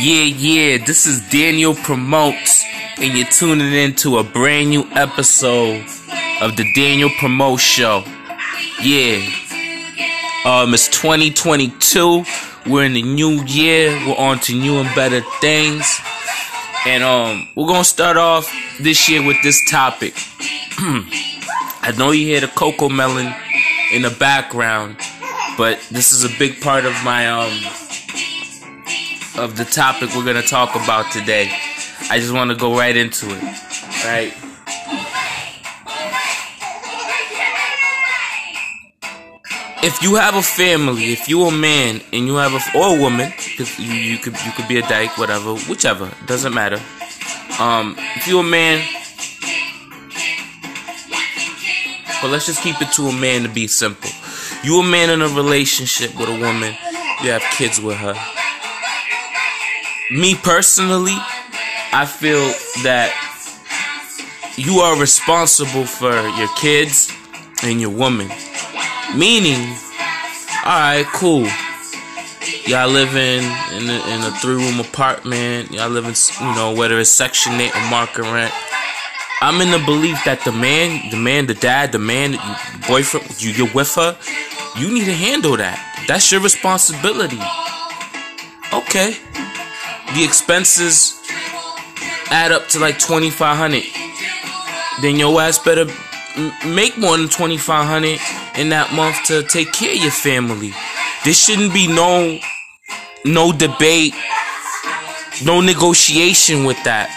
Yeah, yeah, this is Daniel Promotes, and you're tuning in to a brand new episode of the Daniel Promote Show. Yeah, um, it's 2022. We're in the new year. We're on to new and better things, and um, we're gonna start off this year with this topic. I know you hear the Cocomelon in the background, but this is a big part of my um of the topic we're gonna talk about today. I just want to go right into it. Right. If you have a family, if you're a man and you have a or a woman, you, you could you could be a dyke, whatever, whichever, doesn't matter. Um, if you're a man, but let's just keep it to a man to be simple. You a man in a relationship with a woman, you have kids with her me personally, I feel that you are responsible for your kids and your woman. Meaning, alright, cool. Y'all living in a, in a three room apartment. Y'all living, you know, whether it's Section 8 or market rent. I'm in the belief that the man, the man, the dad, the man, boyfriend, you, you're with her, you need to handle that. That's your responsibility. Okay the expenses add up to like 2500 then your ass better make more than 2500 in that month to take care of your family. There shouldn't be no no debate no negotiation with that.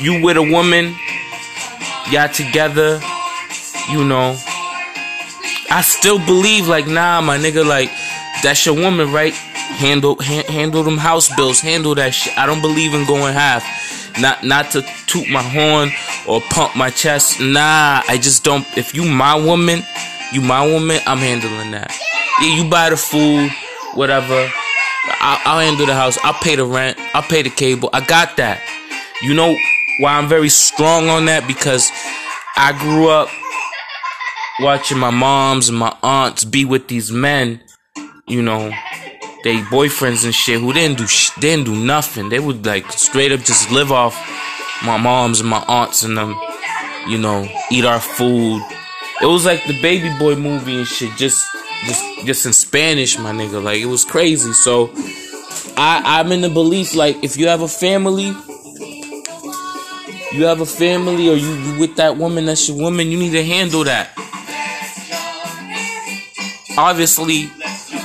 You with a woman y'all together you know. I still believe like nah my nigga like that's your woman right handle ha- handle them house bills, handle that shit. I don't believe in going half. Not not to toot my horn or pump my chest. Nah, I just don't. If you my woman, you my woman. I'm handling that. Yeah, you buy the food, whatever. I'll, I'll handle the house. I'll pay the rent. I'll pay the cable. I got that. You know why I'm very strong on that because I grew up watching my moms and my aunts be with these men, you know, they boyfriends and shit who didn't do sh- didn't do nothing. They would like straight up just live off my moms and my aunts and them, you know, eat our food. It was like the baby boy movie and shit, just just just in Spanish, my nigga. Like it was crazy. So I I'm in the belief like if you have a family, you have a family or you, you with that woman that's your woman, you need to handle that. Obviously,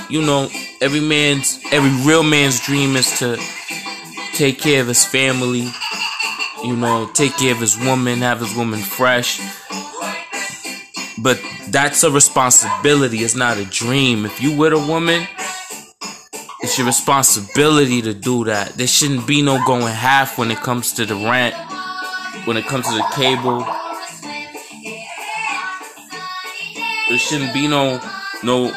you know, every man's every real man's dream is to take care of his family you know take care of his woman have his woman fresh. But that's a responsibility. It's not a dream. If you with a woman it's your responsibility to do that. There shouldn't be no going half when it comes to the rent when it comes to the cable. There shouldn't be no no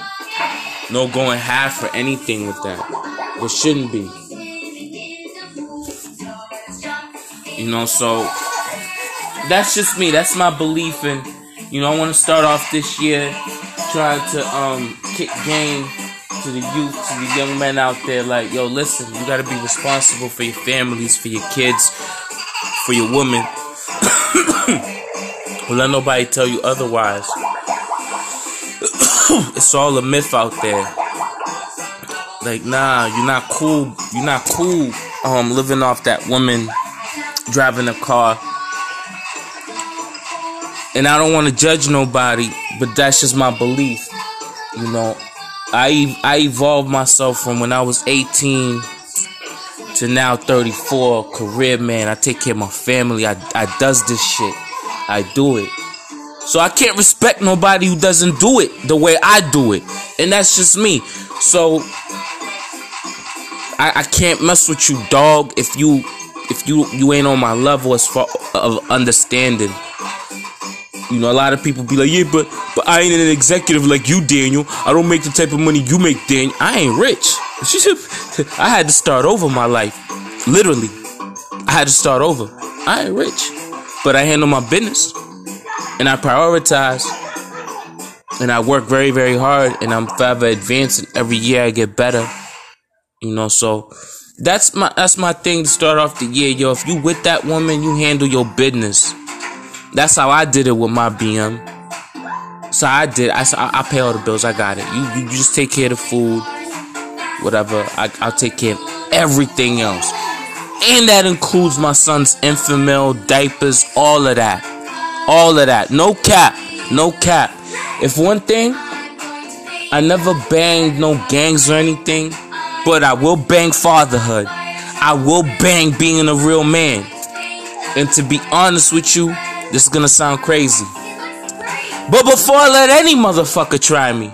no going half for anything with that. There shouldn't be. You know, so that's just me. That's my belief and you know, I want to start off this year trying to um kick game to the youth, to the young men out there like, yo, listen, you got to be responsible for your families, for your kids, for your woman. Let nobody tell you otherwise. it's all a myth out there. Like, nah, you're not cool. You're not cool. Um, living off that woman driving a car. And I don't want to judge nobody, but that's just my belief. You know, I I evolved myself from when I was 18 to now 34, career man. I take care of my family. I I does this shit. I do it. So I can't respect nobody who doesn't do it the way I do it. And that's just me. So I, I can't mess with you, dog, if you if you you ain't on my level as far of understanding. You know, a lot of people be like, yeah, but but I ain't an executive like you, Daniel. I don't make the type of money you make, Daniel. I ain't rich. I had to start over my life. Literally. I had to start over. I ain't rich. But I handle my business and I prioritize and I work very, very hard and I'm forever advancing. Every year I get better. You know, so that's my that's my thing to start off the year, yo. If you with that woman, you handle your business. That's how I did it with my BM. So I did. I I pay all the bills. I got it. You you just take care of the food, whatever. I, I'll take care of everything else, and that includes my son's infant diapers, all of that, all of that. No cap, no cap. If one thing, I never banged no gangs or anything, but I will bang fatherhood. I will bang being a real man. And to be honest with you, this is gonna sound crazy. But before I let any motherfucker try me,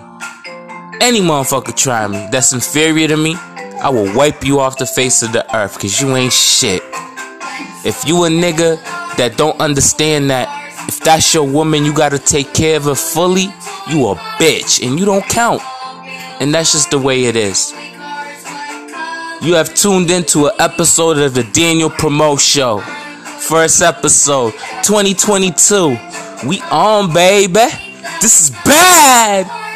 any motherfucker try me that's inferior to me, I will wipe you off the face of the earth because you ain't shit. If you a nigga that don't understand that if that's your woman, you gotta take care of her fully, you a bitch and you don't count. And that's just the way it is. You have tuned into an episode of the Daniel Promo Show. First episode, 2022. We on, baby. This is bad.